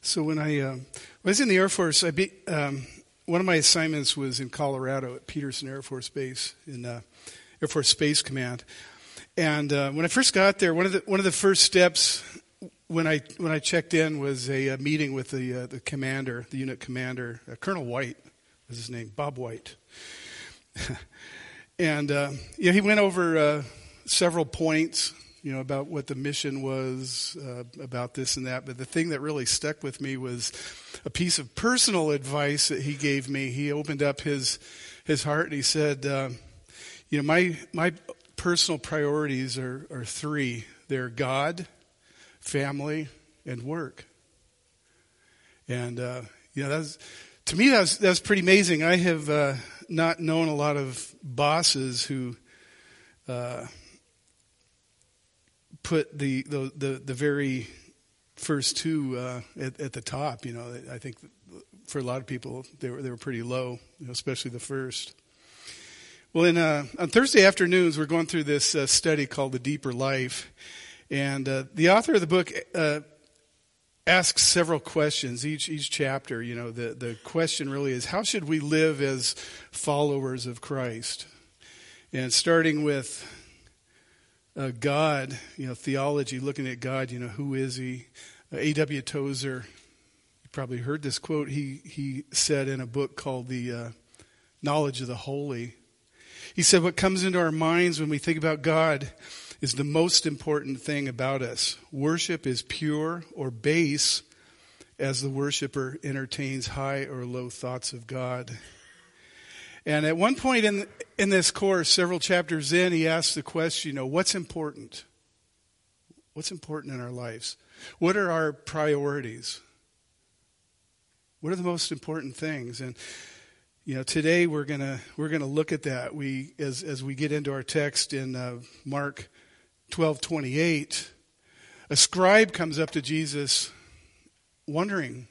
So when I, uh, I was in the Air Force, I be, um, one of my assignments was in Colorado at Peterson Air Force Base in uh, Air Force Space Command. And uh, when I first got there, one of the one of the first steps when I when I checked in was a, a meeting with the uh, the commander, the unit commander, uh, Colonel White was his name, Bob White. and uh, yeah, he went over uh, several points you know, about what the mission was, uh, about this and that. But the thing that really stuck with me was a piece of personal advice that he gave me. He opened up his his heart and he said, uh, "You know, my my personal priorities are are three. They're God, family, and work." And uh, you know, that's to me that's that's pretty amazing. I have uh, not known a lot of bosses who uh, put the the the, the very first two uh, at, at, the top. You know, I think for a lot of people they were they were pretty low, you know, especially the first. Well, in, uh, on Thursday afternoons, we're going through this uh, study called The Deeper Life, and uh, the author of the book uh, asks several questions each each chapter. You know, the the question really is how should we live as followers of Christ, and starting with uh, God, you know, theology, looking at God, you know, who is He? Uh, A.W. Tozer, you probably heard this quote. He he said in a book called The uh, Knowledge of the Holy. He said, "What comes into our minds when we think about God is the most important thing about us. Worship is pure or base." As the worshiper entertains high or low thoughts of God. And at one point in, in this course, several chapters in, he asks the question, you know, what's important? What's important in our lives? What are our priorities? What are the most important things? And you know, today we're gonna we're gonna look at that. We as as we get into our text in uh, Mark twelve twenty eight, a scribe comes up to Jesus, wondering,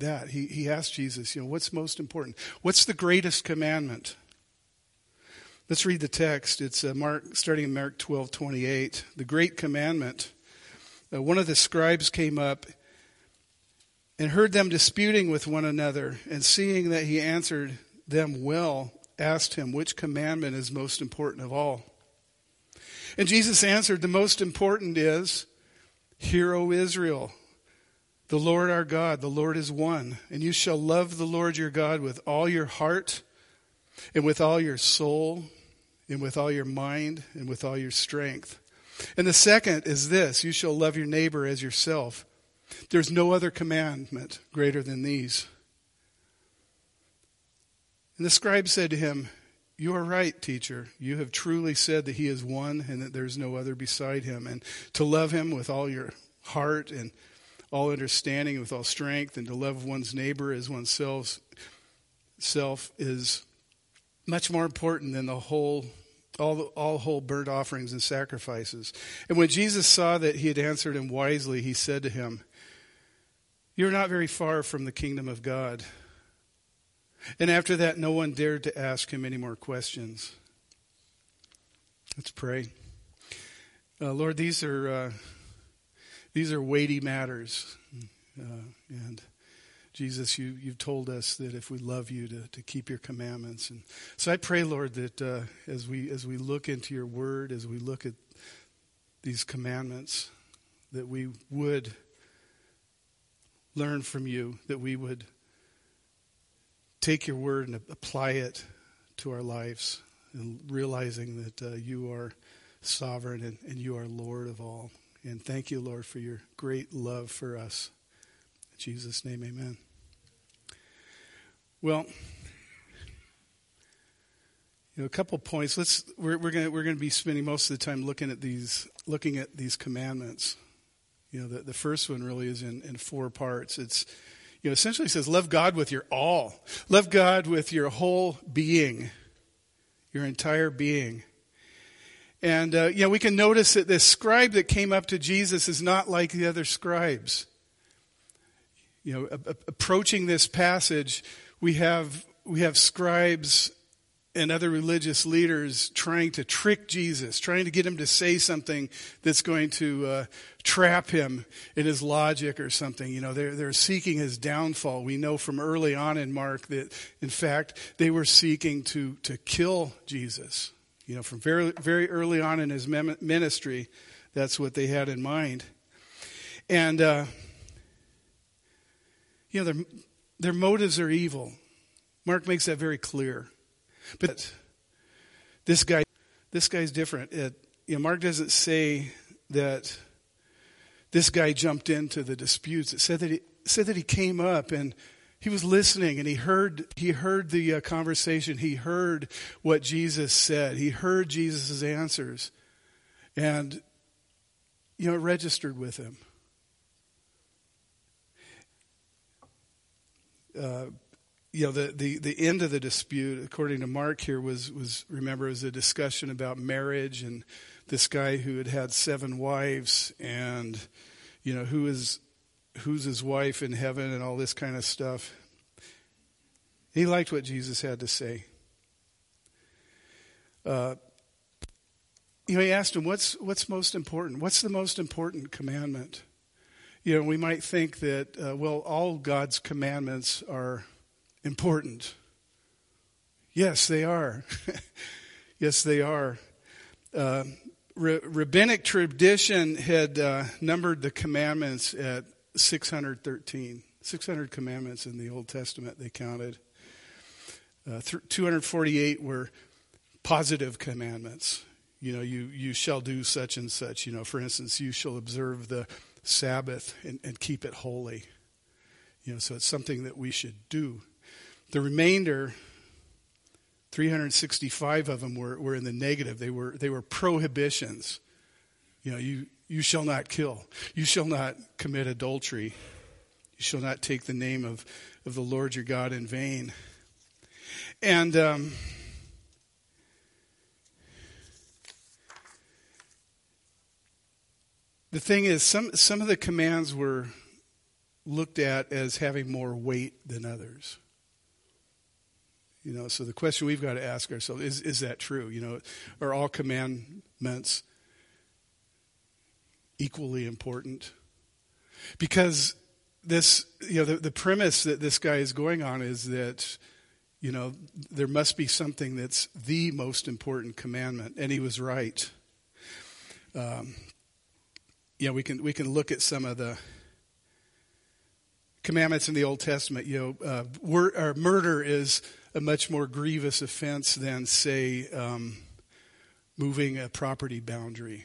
that. He, he asked Jesus, you know, what's most important? What's the greatest commandment? Let's read the text. It's uh, Mark, starting in Mark 12, 28. The great commandment. Uh, one of the scribes came up and heard them disputing with one another, and seeing that he answered them well, asked him, Which commandment is most important of all? And Jesus answered, The most important is, Hear, O Israel. The Lord our God, the Lord is one, and you shall love the Lord your God with all your heart, and with all your soul, and with all your mind, and with all your strength. And the second is this you shall love your neighbor as yourself. There's no other commandment greater than these. And the scribe said to him, You are right, teacher. You have truly said that he is one and that there's no other beside him, and to love him with all your heart and all understanding with all strength, and to love one's neighbor as oneself self is much more important than the whole all, all whole burnt offerings and sacrifices. And when Jesus saw that he had answered him wisely, he said to him, You're not very far from the kingdom of God. And after that, no one dared to ask him any more questions. Let's pray. Uh, Lord, these are. Uh, these are weighty matters. Uh, and Jesus, you, you've told us that if we love you, to, to keep your commandments. And so I pray, Lord, that uh, as, we, as we look into your word, as we look at these commandments, that we would learn from you, that we would take your word and apply it to our lives, and realizing that uh, you are sovereign and, and you are Lord of all. And thank you, Lord, for your great love for us. In Jesus' name, amen. Well, you know, a couple points. Let's we're, we're going we're to be spending most of the time looking at these looking at these commandments. You know, the, the first one really is in, in four parts. It's you know essentially says love God with your all, love God with your whole being, your entire being. And, uh, you know, we can notice that this scribe that came up to Jesus is not like the other scribes. You know, a- a- approaching this passage, we have, we have scribes and other religious leaders trying to trick Jesus, trying to get him to say something that's going to uh, trap him in his logic or something. You know, they're, they're seeking his downfall. We know from early on in Mark that, in fact, they were seeking to, to kill Jesus. You know, from very, very early on in his ministry, that's what they had in mind. And, uh, you know, their, their motives are evil. Mark makes that very clear. But this guy, this guy's different. It, you know, Mark doesn't say that this guy jumped into the disputes. It said that he said that he came up and he was listening and he heard he heard the uh, conversation. He heard what Jesus said. He heard Jesus' answers, and you know, it registered with him. Uh, you know, the, the, the end of the dispute, according to Mark here, was, was remember, was a discussion about marriage and this guy who had had seven wives and, you know, who is, who's his wife in heaven and all this kind of stuff. He liked what Jesus had to say. Uh, you know, he asked him, what's, what's most important? What's the most important commandment? You know, we might think that, uh, well, all God's commandments are important. Yes, they are. yes, they are. Uh, rabbinic tradition had uh, numbered the commandments at 613. 600 commandments in the Old Testament, they counted. Uh, th- 248 were positive commandments. You know, you, you shall do such and such. You know, for instance, you shall observe the Sabbath and, and keep it holy. You know, so it's something that we should do. The remainder, 365 of them were, were in the negative. They were, they were prohibitions. You know, you, you shall not kill. You shall not commit adultery. You shall not take the name of, of the Lord your God in vain. And um, the thing is, some, some of the commands were looked at as having more weight than others. You know, so the question we've got to ask ourselves is is that true? You know, are all commandments equally important? Because this, you know, the, the premise that this guy is going on is that, you know, there must be something that's the most important commandment, and he was right. Um, yeah, we can we can look at some of the commandments in the Old Testament. You know, uh, word, murder is a much more grievous offense than, say, um, moving a property boundary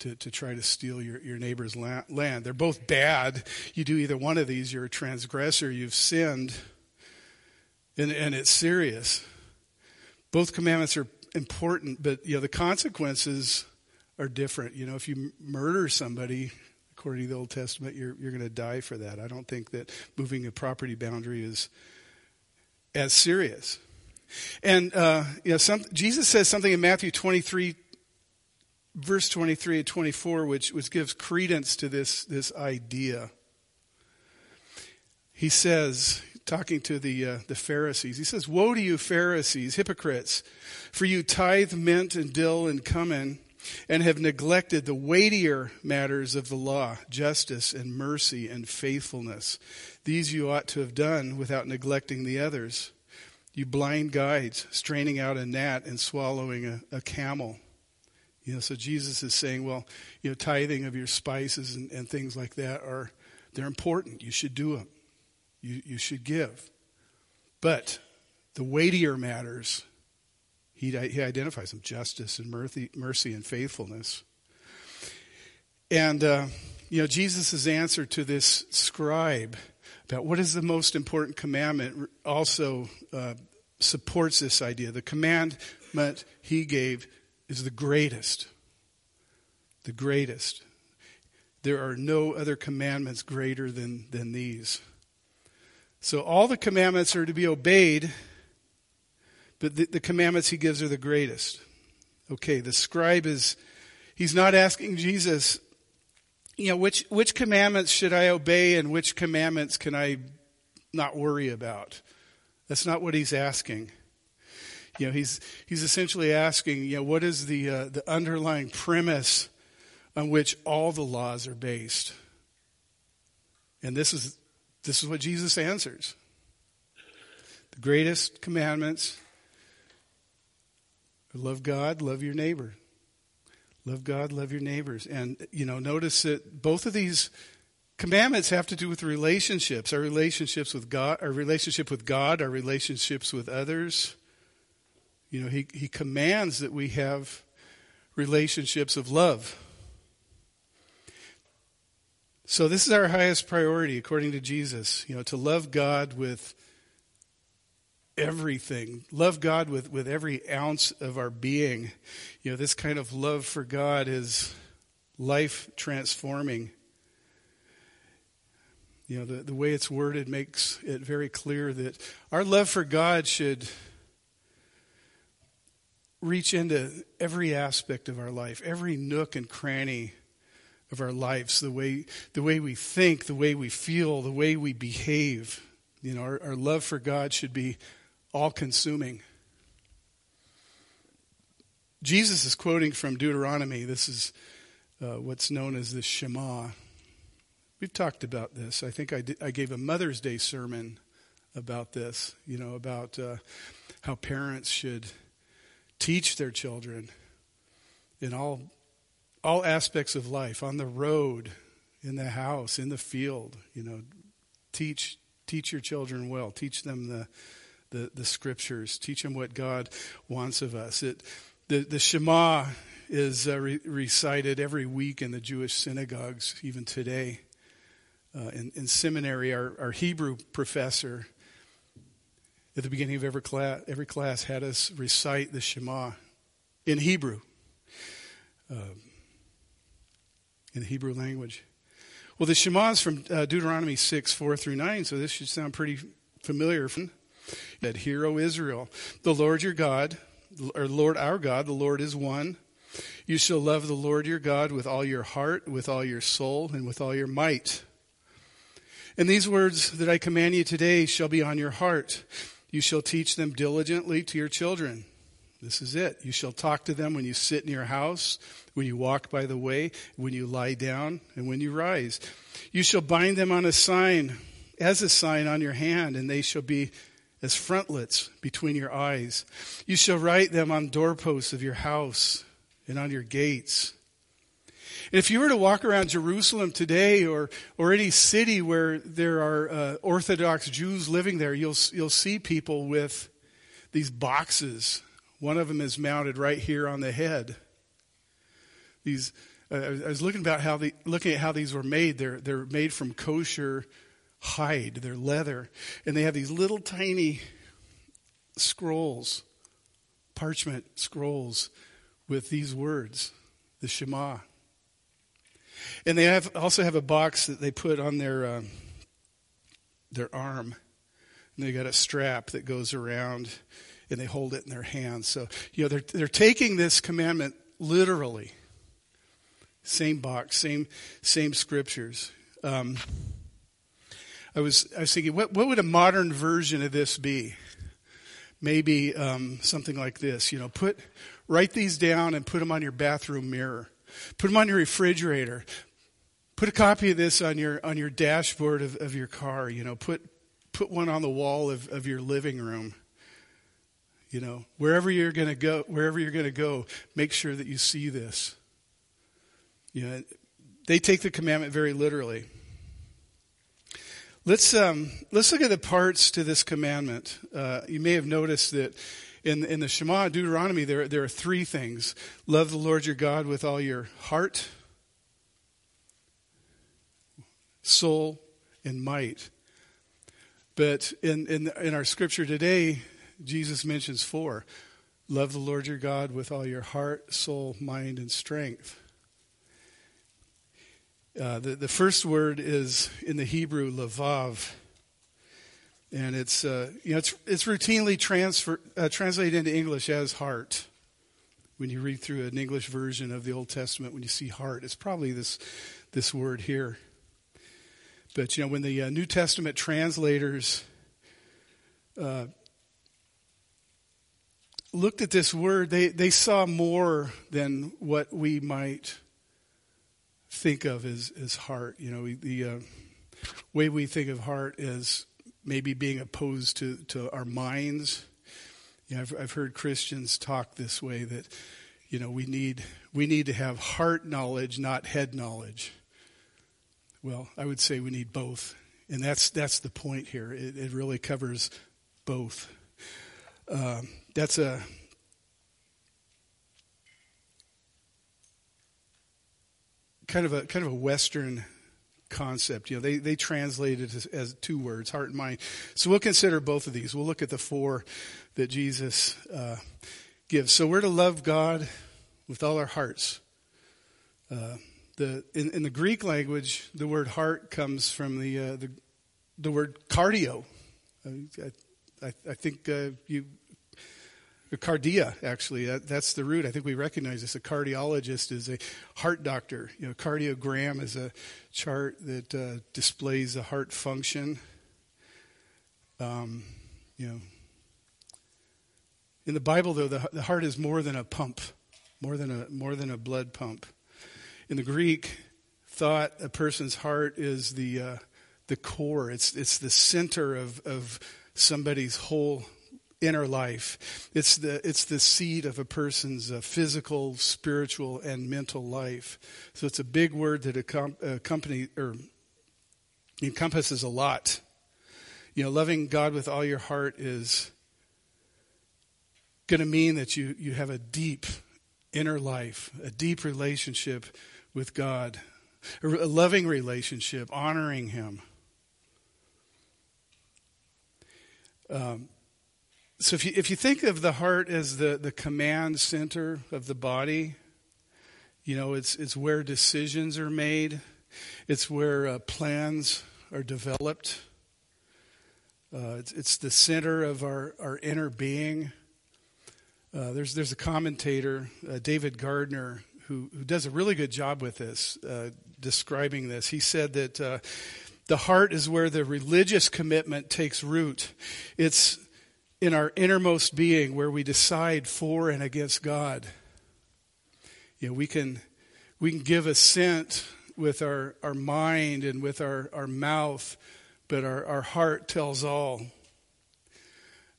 to, to try to steal your, your neighbor's la- land. They're both bad. You do either one of these, you're a transgressor, you've sinned, and, and it's serious. Both commandments are important, but you know the consequences are different. You know, if you murder somebody, according to the Old Testament, you're you're going to die for that. I don't think that moving a property boundary is as serious. And uh, you know, some, Jesus says something in Matthew 23, verse 23 and 24, which, which gives credence to this, this idea. He says, talking to the, uh, the Pharisees, he says, Woe to you, Pharisees, hypocrites, for you tithe mint and dill and cumin and have neglected the weightier matters of the law, justice and mercy and faithfulness. These you ought to have done without neglecting the others. You blind guides, straining out a gnat and swallowing a, a camel. You know, so Jesus is saying, well, you know, tithing of your spices and, and things like that are they're important. You should do them. You you should give. But the weightier matters, he, he identifies them justice and mercy, mercy and faithfulness. And, uh, you know, Jesus' answer to this scribe about what is the most important commandment also uh, supports this idea. The commandment he gave is the greatest. The greatest. There are no other commandments greater than, than these. So all the commandments are to be obeyed, but the, the commandments he gives are the greatest. Okay, the scribe is, he's not asking Jesus, you know, which, which commandments should I obey and which commandments can I not worry about? That's not what he's asking. You know, he's he's essentially asking, you know, what is the uh, the underlying premise on which all the laws are based? And this is this is what Jesus answers. The greatest commandments love God, love your neighbor. Love God, love your neighbors. And you know, notice that both of these commandments have to do with relationships, our relationships with God, our relationship with God, our relationships with others. You know, he, he commands that we have relationships of love. So this is our highest priority according to Jesus, you know, to love God with everything. Love God with, with every ounce of our being. You know, this kind of love for God is life transforming. You know, the, the way it's worded makes it very clear that our love for God should reach into every aspect of our life, every nook and cranny of our lives, the way, the way we think, the way we feel, the way we behave. You know, our, our love for God should be all consuming. Jesus is quoting from Deuteronomy. This is uh, what's known as the Shema. We've talked about this. I think I, did, I gave a Mother's Day sermon about this, you know, about uh, how parents should teach their children in all all aspects of life on the road in the house in the field you know. Teach teach your children well. Teach them the the, the scriptures. Teach them what god wants of us. It the, the shema is uh, re- recited every week in the jewish synagogues even today. Uh, in, in seminary our, our hebrew professor at the beginning of every class, every class had us recite the Shema in Hebrew, um, in the Hebrew language. Well, the Shema is from uh, Deuteronomy 6, 4 through 9, so this should sound pretty familiar. That hear, O Israel, the Lord your God, or Lord our God, the Lord is one. You shall love the Lord your God with all your heart, with all your soul, and with all your might. And these words that I command you today shall be on your heart. You shall teach them diligently to your children. This is it. You shall talk to them when you sit in your house, when you walk by the way, when you lie down, and when you rise. You shall bind them on a sign, as a sign on your hand, and they shall be as frontlets between your eyes. You shall write them on doorposts of your house and on your gates. If you were to walk around Jerusalem today or, or any city where there are uh, Orthodox Jews living there, you'll, you'll see people with these boxes. One of them is mounted right here on the head. These, uh, I was looking about how the, looking at how these were made. They're, they're made from kosher hide. They're leather. And they have these little tiny scrolls, parchment scrolls with these words, the Shema. And they have, also have a box that they put on their, uh, their arm. And they got a strap that goes around and they hold it in their hand. So, you know, they're, they're taking this commandment literally. Same box, same, same scriptures. Um, I was, I was thinking, what, what would a modern version of this be? Maybe um, something like this. You know, put, write these down and put them on your bathroom mirror. Put them on your refrigerator. Put a copy of this on your on your dashboard of, of your car. You know, put put one on the wall of, of your living room. You know, wherever you're going to go, wherever you're to go, make sure that you see this. You know, they take the commandment very literally. Let's um, let's look at the parts to this commandment. Uh, you may have noticed that in, in the Shema, Deuteronomy, there, there are three things love the Lord your God with all your heart, soul, and might. But in, in, in our scripture today, Jesus mentions four love the Lord your God with all your heart, soul, mind, and strength. Uh, the, the first word is in the Hebrew, lavav and it's uh, you know it's it's routinely transfer, uh, translated into English as heart. When you read through an English version of the Old Testament, when you see heart, it's probably this this word here. But you know, when the uh, New Testament translators uh, looked at this word, they, they saw more than what we might think of as, as heart. You know, the uh, way we think of heart is maybe being opposed to, to our minds. You know, I've, I've heard Christians talk this way that, you know, we need, we need to have heart knowledge, not head knowledge. Well, I would say we need both. And that's, that's the point here. It, it really covers both. Uh, that's a kind of a kind of a Western concept. You know, they, they translate it as, as, two words, heart and mind. So we'll consider both of these. We'll look at the four that Jesus uh, gives. So we're to love God with all our hearts. Uh, the in, in, the Greek language, the word heart comes from the uh, the, the word cardio. I, I, I think uh, you cardia, actually. That, that's the root. I think we recognize this. A cardiologist is a heart doctor. You know, cardiogram is a chart that uh, displays the heart function. Um, you know, in the Bible, though, the, the heart is more than a pump, more than a more than a blood pump. In the Greek thought, a person's heart is the uh, the core. It's it's the center of of somebody's whole inner life. It's the, it's the seed of a person's uh, physical, spiritual, and mental life. So it's a big word that accompany, or encompasses a lot. You know, loving God with all your heart is going to mean that you, you have a deep inner life, a deep relationship with God, a loving relationship, honoring Him. Um, so if you, if you think of the heart as the, the command center of the body, you know, it's, it's where decisions are made. It's where uh, plans are developed. Uh, it's, it's the center of our, our inner being. Uh, there's, there's a commentator, uh, David Garland, who, who does a really good job with this, uh, describing this. He said that uh, the heart is where the religious commitment takes root. It's in our innermost being where we decide for and against God. You know, we can we can give assent with our, our mind and with our, our mouth, but our, our heart tells all.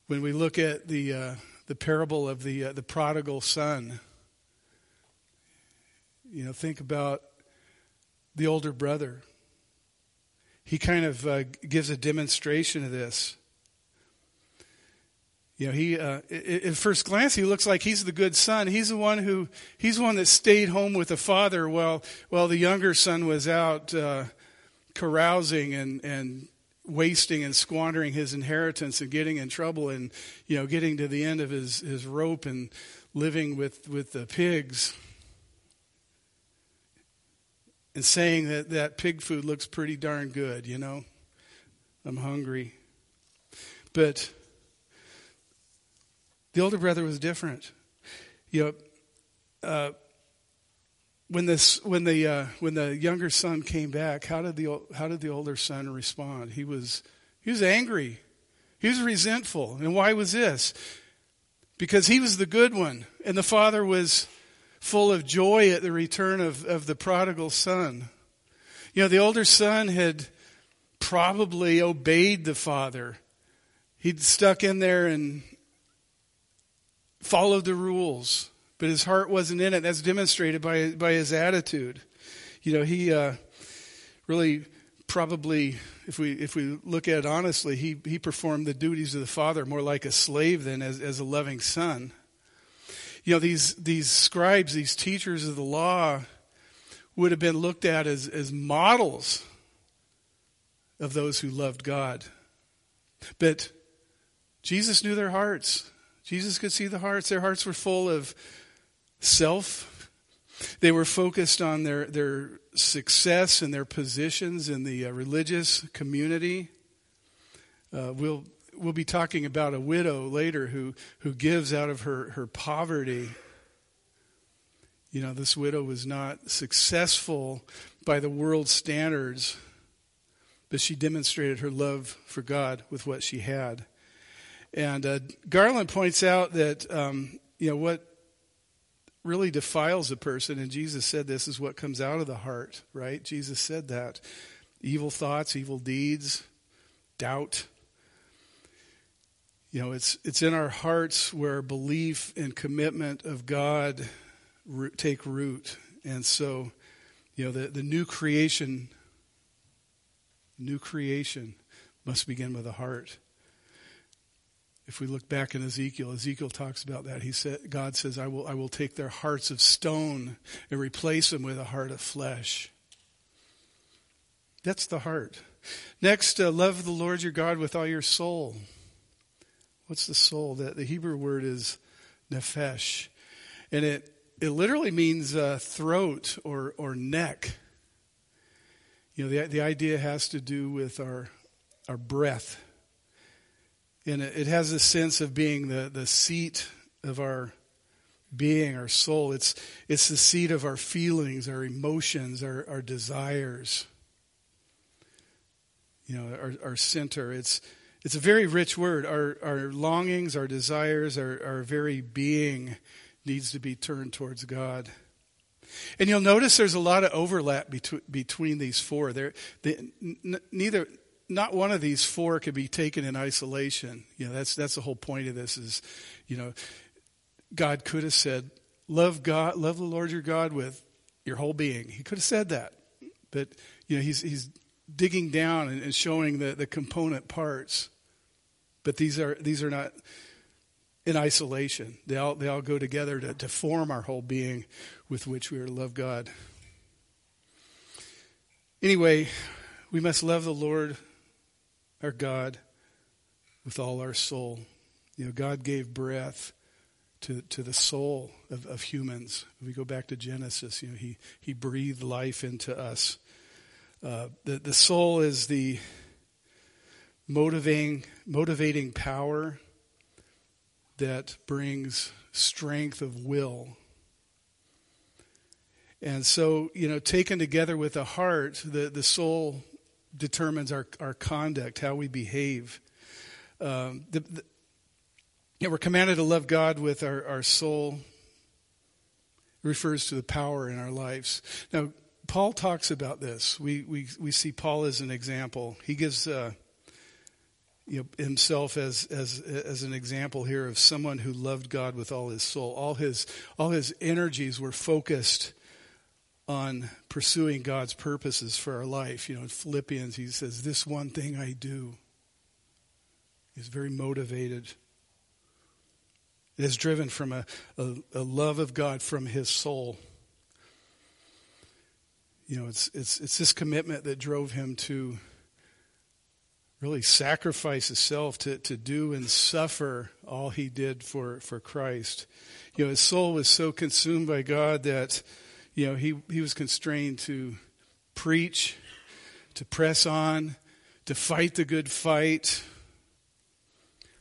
When we look at the uh, the parable of the uh, the prodigal son, you know, think about the older brother. He kind of uh, gives a demonstration of this. You know, he uh, at first glance he looks like he's the good son. He's the one who he's the one that stayed home with the father while while the younger son was out uh, carousing and and wasting and squandering his inheritance and getting in trouble and you know getting to the end of his his rope and living with with the pigs and saying that that pig food looks pretty darn good. You know, I'm hungry, but the older brother was different. You know, uh, when this when the uh, when the younger son came back, how did the how did the older son respond? He was he was angry. He was resentful. And why was this? Because he was the good one, and the father was full of joy at the return of, of the prodigal son. You know, the older son had probably obeyed the father. He'd stuck in there and followed the rules, but his heart wasn't in it. That's demonstrated by by his attitude. You know, he uh, really probably, if we if we look at it honestly, he he performed the duties of the father more like a slave than as as a loving son. You know, these these scribes, these teachers of the law, would have been looked at as as models of those who loved God, but Jesus knew their hearts. Jesus could see the hearts. Their hearts were full of self. They were focused on their, their success and their positions in the uh, religious community. Uh, we'll, we'll be talking about a widow later who, who gives out of her, her poverty. You know, this widow was not successful by the world's standards, but she demonstrated her love for God with what she had. And uh, Garland points out that um, you know what really defiles a person, and Jesus said this is what comes out of the heart, right? Jesus said that evil thoughts, evil deeds, doubt. You know, it's it's in our hearts where belief and commitment of God take root, and so you know the the new creation, new creation must begin with the heart. If we look back in Ezekiel, Ezekiel talks about that. He said, God says, I will, I will take their hearts of stone and replace them with a heart of flesh. That's the heart. Next, uh, love the Lord your God with all your soul. What's the soul? The, the Hebrew word is nephesh. And it, it literally means uh, throat or, or neck. You know, the, the idea has to do with our, our breath and it has a sense of being the, the seat of our being, our soul. It's, it's the seat of our feelings, our emotions, our, our desires. You know, our, our center. It's, it's a very rich word. Our, our longings, our desires, our, our very being needs to be turned towards God. And you'll notice there's a lot of overlap between, between these four. There, they, n- neither not one of these four could be taken in isolation. You know, that's that's the whole point of this is, you know, God could have said, Love God, love the Lord your God with your whole being. He could have said that. But you know, he's he's digging down and, and showing the, the component parts. But these are these are not in isolation. They all they all go together to, to form our whole being with which we are to love God. Anyway, we must love the Lord our God with all our soul. You know, God gave breath to, to the soul of, of humans. If we go back to Genesis, you know, he, he breathed life into us. Uh, the, the soul is the motivating, motivating power that brings strength of will. And so, you know, taken together with the heart, the, the soul determines our, our conduct, how we behave. Um, the, the, yeah, we're commanded to love God with our, our soul. It refers to the power in our lives. Now, Paul talks about this. We, we, we see Paul as an example. He gives uh, you know, himself as, as, as an example here of someone who loved God with all his soul. All his, all his energies were focused on pursuing God's purposes for our life. You know, in Philippians, he says, This one thing I do. He's very motivated. It is driven from a, a, a love of God from his soul. You know, it's, it's, it's this commitment that drove him to really sacrifice himself to, to do and suffer all he did for, for Christ. You know, his soul was so consumed by God that you know, he, he was constrained to preach, to press on, to fight the good fight.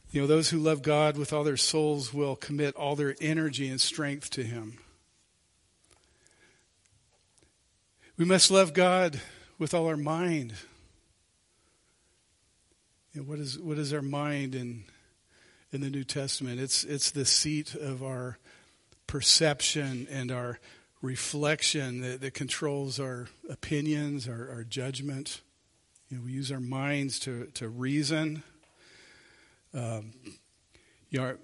You know, those who love God with all their souls will commit all their energy and strength to Him. We must love God with all our mind. You know, what is what is our mind in in the New Testament? It's it's the seat of our perception and our reflection that, that controls our opinions, our, our judgment. You know, we use our minds to, to reason. Um, you know,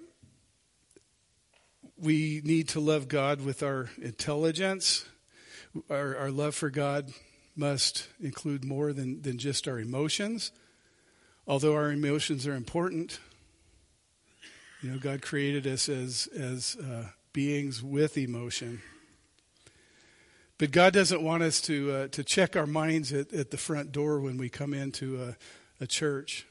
we need to love God with our intelligence. Our, our love for God must include more than, than just our emotions. Although our emotions are important, you know, God created us as, as uh, beings with emotion. But God doesn't want us to, uh, to check our minds at, at the front door when we come into a, a church.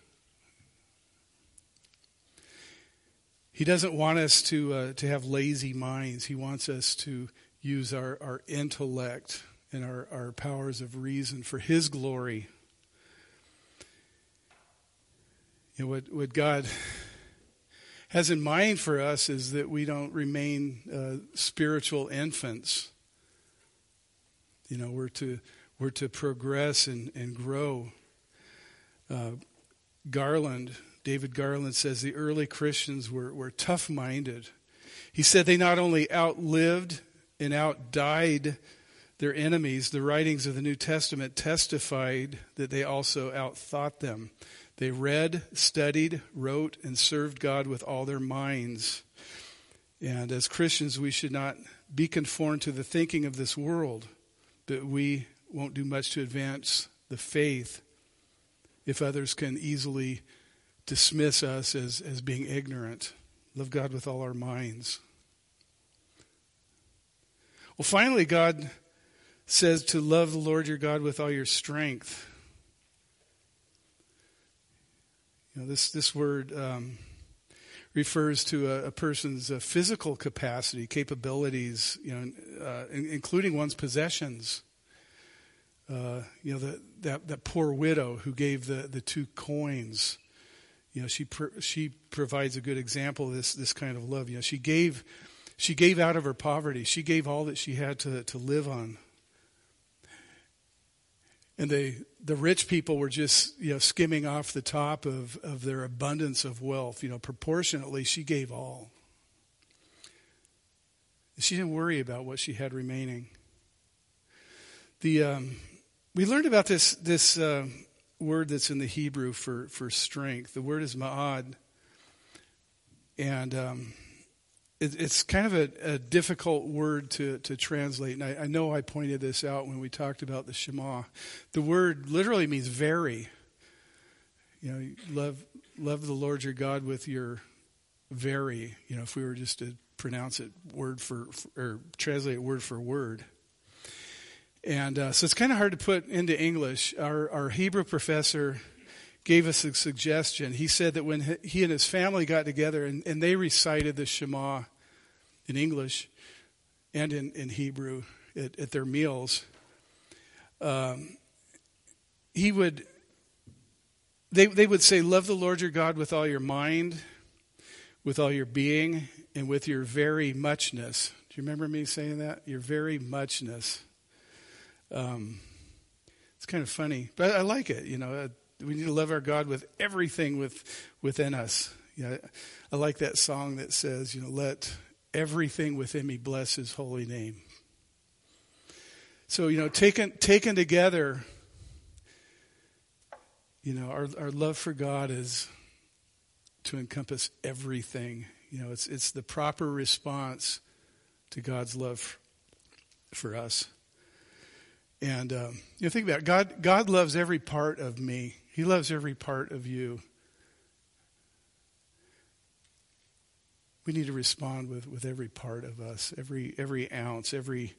He doesn't want us to, uh, to have lazy minds. He wants us to use our, our intellect and our, our powers of reason for His glory. You know, what, what God has in mind for us is that we don't remain uh, spiritual infants you know, we're to we're to progress and, and grow. Uh, Garland David Garland says the early Christians were, were tough minded. He said they not only outlived and outdied their enemies, the writings of the New Testament testified that they also outthought them. They read, studied, wrote, and served God with all their minds. And as Christians, we should not be conformed to the thinking of this world, but we won't do much to advance the faith if others can easily dismiss us as, as being ignorant. Love God with all our minds. Well, finally, God says to love the Lord your God with all your strength. You know, this, this word um, refers to a, a person's uh, physical capacity, capabilities, you know, uh, in, including one's possessions. Uh, you know, the, that, that poor widow who gave the, the two coins. You know, she, she provides a good example of this, this kind of love. You know, she gave, she gave out of her poverty. She gave all that she had to, to live on and the the rich people were just you know skimming off the top of of their abundance of wealth. You know proportionately she gave all. She didn't worry about what she had remaining. The um, we learned about this this uh, word that's in the hebrew for for strength. The word is ma'ad and um, it, it's kind of a, a, difficult word to, to translate. And I, I, know I pointed this out when we talked about the Shema. The word literally means very. You know, love, love the Lord your God with your very, you know, if we were just to pronounce it word for, or translate it word for word. And uh, so it's kind of hard to put into English. Our, our Hebrew professor gave us a suggestion. He said that when he and his family got together and, and they recited the Shema in English and in, in Hebrew at, at their meals, um, he would they, they would say, Love the Lord your God with all your mind, with all your being, and with your very muchness. Do you remember me saying that? Your very muchness. Um, it's kind of funny, but I like it. You know, we need to love our God with everything with, within us. You know, I like that song that says, you know, let everything within me bless his holy name. So, you know, taken, taken together, you know, our, our love for God is to encompass everything. You know, it's, it's the proper response to God's love for us. And um, you know, think about it. God. God loves every part of me. He loves every part of you. We need to respond with, with every part of us, every every ounce, every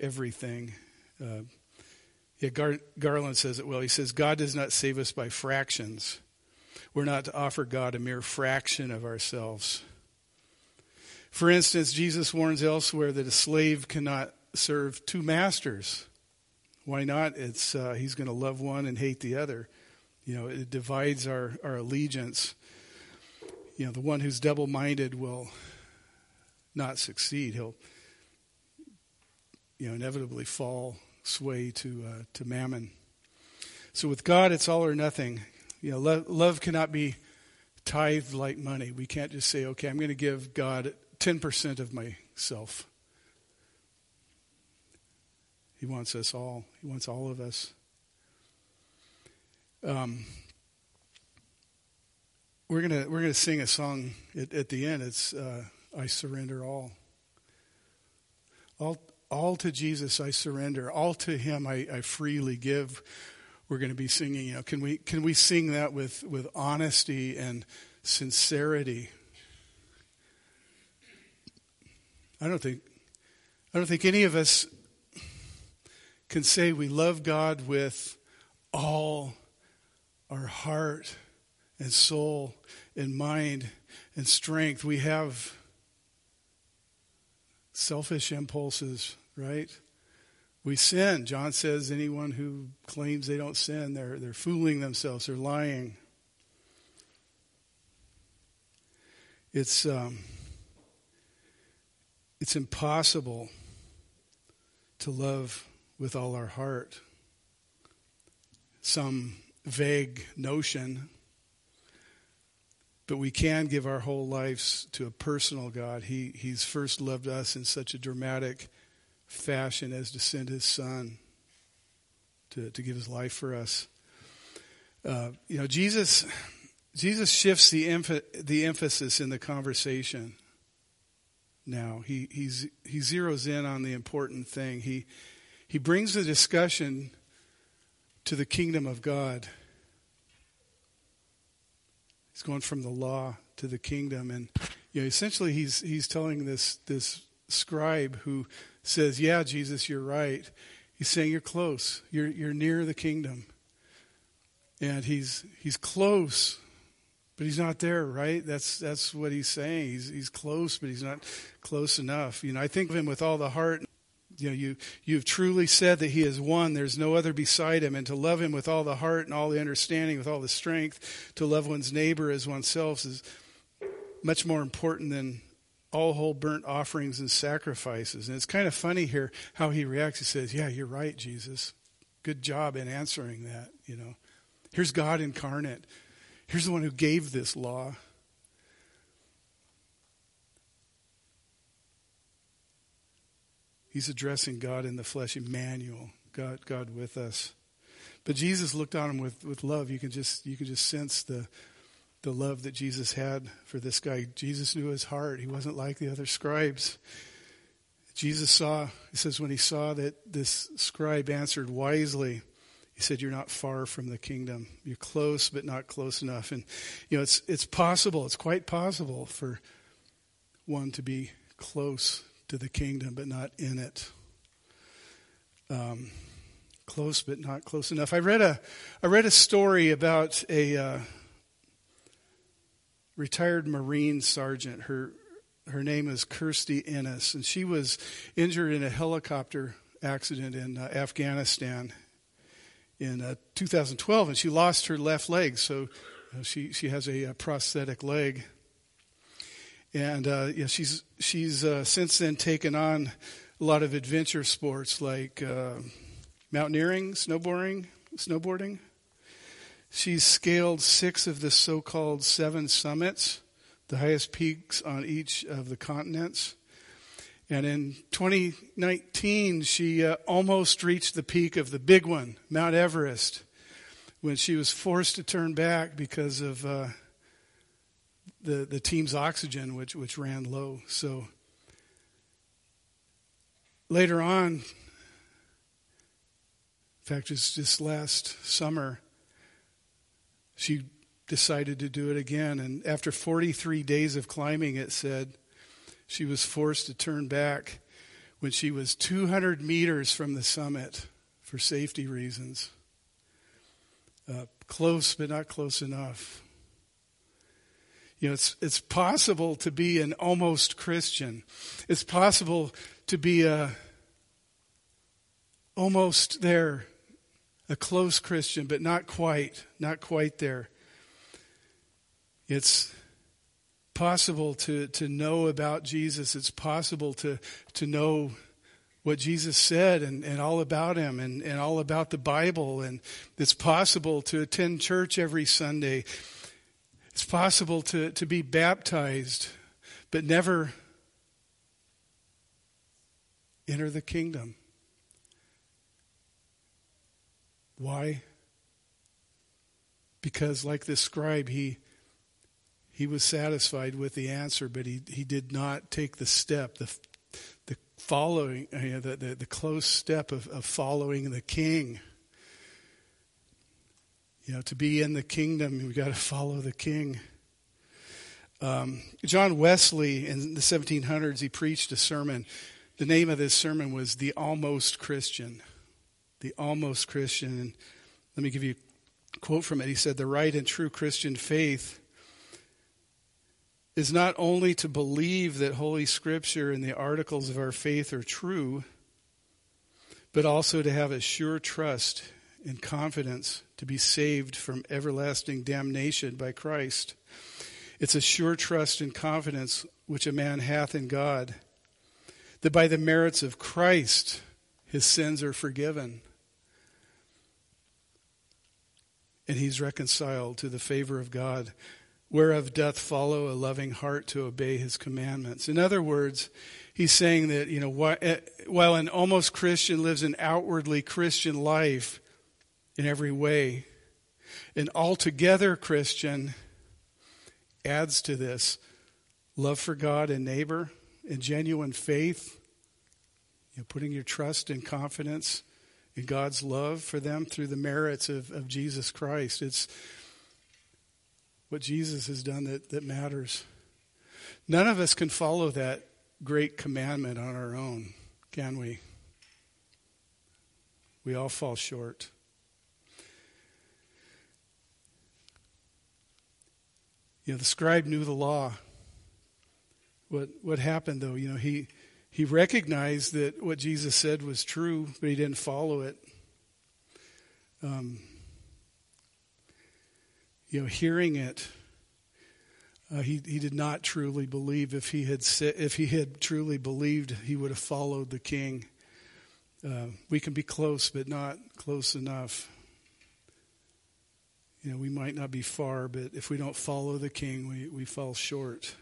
everything. Uh, yeah, Gar- Garland says it well. He says, God does not save us by fractions. We're not to offer God a mere fraction of ourselves. For instance, Jesus warns elsewhere that a slave cannot serve two masters. Why not? It's uh, he's going to love one and hate the other. You know, it divides our, our allegiance. You know, the one who's double minded will not succeed. He'll, you know, inevitably fall sway to uh, to mammon. So with God, it's all or nothing. You know, love, love cannot be tithed like money. We can't just say, okay, I'm going to give God 10% of myself. He wants us all. He wants all of us. Um, we're gonna we're gonna sing a song at, at the end. It's uh, "I Surrender All." All all to Jesus I surrender. All to Him I, I freely give. We're going to be singing. You know, can we can we sing that with with honesty and sincerity? I don't think I don't think any of us can say we love God with all our heart and soul and mind and strength. We have selfish impulses, right? We sin. John says anyone who claims they don't sin, they're, they're fooling themselves, they're lying. It's, um, it's impossible to love with all our heart. Some vague notion but we can give our whole lives to a personal God. He, he's first loved us in such a dramatic fashion as to send his son to, to give his life for us. Uh, you know, Jesus, Jesus shifts the, emph- the emphasis in the conversation now. He, he's, he zeroes in on the important thing. He, he brings the discussion to the kingdom of God. He's going from the law to the kingdom, and you know, essentially, he's he's telling this this scribe who says, "Yeah, Jesus, you're right." He's saying, "You're close. You're you're near the kingdom." And he's he's close, but he's not there, right? That's that's what he's saying. He's he's close, but he's not close enough. You know, I think of him with all the heart you know, you, you've truly said that he is one. There's no other beside him. And to love him with all the heart and all the understanding, with all the strength, to love one's neighbor as oneself is much more important than all whole burnt offerings and sacrifices. And it's kind of funny here how he reacts. He says, Yeah, you're right, Jesus. Good job in answering that, you know. Here's God incarnate. Here's the one who gave this law. He's addressing God in the flesh, Emmanuel, God, God with us. But Jesus looked on him with, with love. You can just you can just sense the the love that Jesus had for this guy. Jesus knew his heart. He wasn't like the other scribes. Jesus saw, he says, when he saw that this scribe answered wisely, he said, You're not far from the kingdom. You're close, but not close enough. And, you know, it's, it's possible, it's quite possible for one to be close to the kingdom, but not in it. Um, close, but not close enough. I read a, I read a story about a uh, retired Marine sergeant. Her, her name is Kirstie Ennis, and she was injured in a helicopter accident in uh, Afghanistan in uh, 2012, and she lost her left leg, so uh, she she has a, a prosthetic leg. And uh, yeah, she's she's uh, since then taken on a lot of adventure sports like uh, mountaineering, snowboarding, snowboarding. She's scaled six of the so-called seven summits, the highest peaks on each of the continents. And in 2019, she uh, almost reached the peak of the big one, Mount Everest, when she was forced to turn back because of uh, the, the team's oxygen, which, which ran low. So later on, in fact, just, just last summer, she decided to do it again. And after 43 days of climbing, it said she was forced to turn back when she was 200 meters from the summit for safety reasons. Uh, close, but not close enough. You know, it's, it's possible to be an almost Christian. It's possible to be a almost there, a close Christian, but not quite, not quite there. It's possible to, to know about Jesus. It's possible to, to know what Jesus said and, and all about him and, and all about the Bible. And it's possible to attend church every Sunday it's possible to, to be baptized, but never enter the kingdom. Why? Because, like this scribe, he, he was satisfied with the answer, but he, he did not take the step, the, the following, uh, the, the, the close step of, of following the king. You know, to be in the kingdom, we've got to follow the king. Um, John Wesley in the 1700s, he preached a sermon. The name of this sermon was The Almost Christian. The Almost Christian. And let me give you a quote from it. He said, The right and true Christian faith is not only to believe that Holy Scripture and the articles of our faith are true, but also to have a sure trust and confidence to be saved from everlasting damnation by Christ. It's a sure trust and confidence which a man hath in God, that by the merits of Christ his sins are forgiven, and he's reconciled to the favor of God. whereof doth follow a loving heart to obey his commandments. In other words, he's saying that, you know, eh, while an almost Christian lives an outwardly Christian life in every way, an altogether Christian adds to this love for God and neighbor and genuine faith, you know, putting your trust and confidence in God's love for them through the merits of, of Jesus Christ. It's what Jesus has done that, that matters. None of us can follow that great commandment on our own, can we? We all fall short. You know, the scribe knew the law. What what happened though, you know, he he recognized that what Jesus said was true, but he didn't follow it. Um, you know, hearing it, uh, he he did not truly believe. If he had if he had truly believed, he would have followed the King. Uh, we can be close, but not close enough. You know, we might not be far, but if we don't follow the King, we we fall short.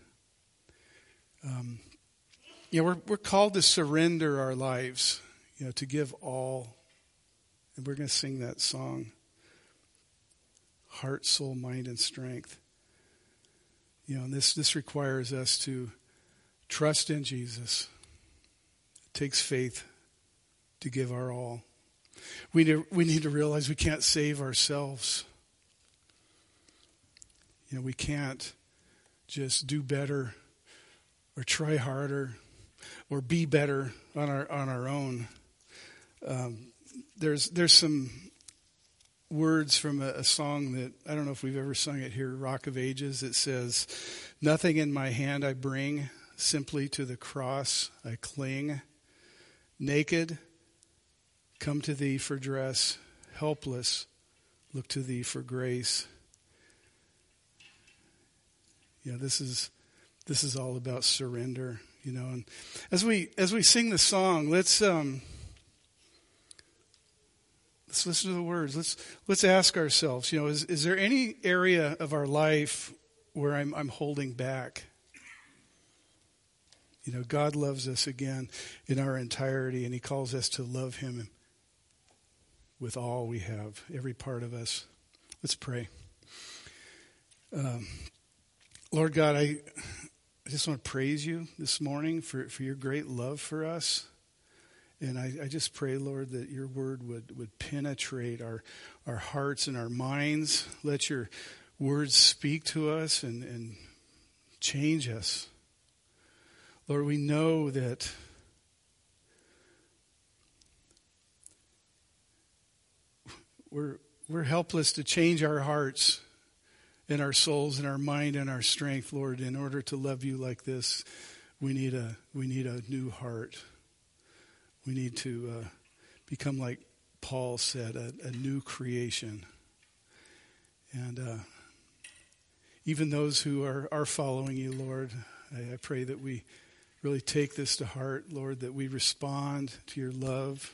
Um, you know, we're we're called to surrender our lives. You know, to give all, and we're going to sing that song heart, soul, mind, and strength. You know, and this, this requires us to trust in Jesus. It takes faith to give our all. We need, we need to realize we can't save ourselves. You know, we can't just do better or try harder or be better on our on our own. Um, there's there's some words from a, a, song that I don't know if we've ever sung it here, Rock of Ages. It says, Nothing in my hand I bring, simply to the cross I cling. Naked, come to thee for dress. Helpless, look to thee for grace. Yeah, this is this is all about surrender, you know. And as we as we sing the song, let's um, Let's listen to the words. Let's let's ask ourselves, you know, is, is there any area of our life where I'm I'm holding back? You know, God loves us again in our entirety, and He calls us to love Him with all we have, every part of us. Let's pray. Um, Lord God, I, just want to praise you this morning for, for your great love for us. And I, I, just pray, Lord, that your word would, would penetrate our, our hearts and our minds. Let your words speak to us and, and change us. Lord, we know that we're, we're helpless to change our hearts and our souls and our mind and our strength, Lord. In order to love you like this, we need a, we need a new heart. We need to uh, become like Paul said, a, a new creation. And uh, even those who are, are following you, Lord, I, I pray that we really take this to heart, Lord, that we respond to your love,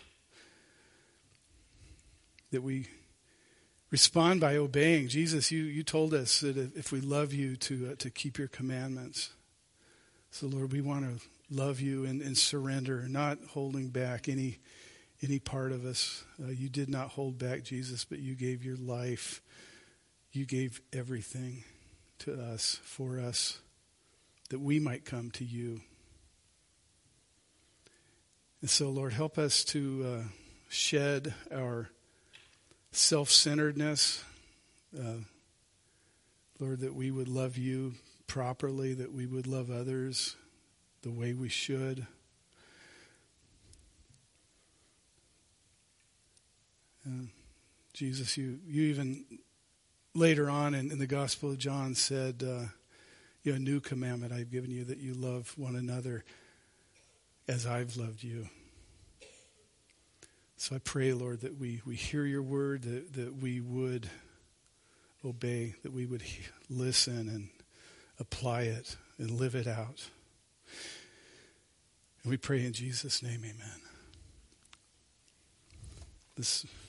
that we respond by obeying. Jesus, you, you told us that if we love you, to, uh, to keep your commandments. So, Lord, we want to love you and, and surrender, not holding back any any part of us. Uh, you did not hold back, Jesus, but you gave your life. You gave everything to us, for us, that we might come to you. And so, Lord, help us to uh, shed our self centeredness. Uh, Lord, that we would love you properly, that we would love others the way we should. Uh, Jesus, you, you even later on in, in, the Gospel of John said, uh, you know, a new commandment I've given you that you love one another as I've loved you. So I pray, Lord, that we, we hear your word, that, that we would obey, that we would listen and apply it and live it out. And we pray in Jesus' name, amen. This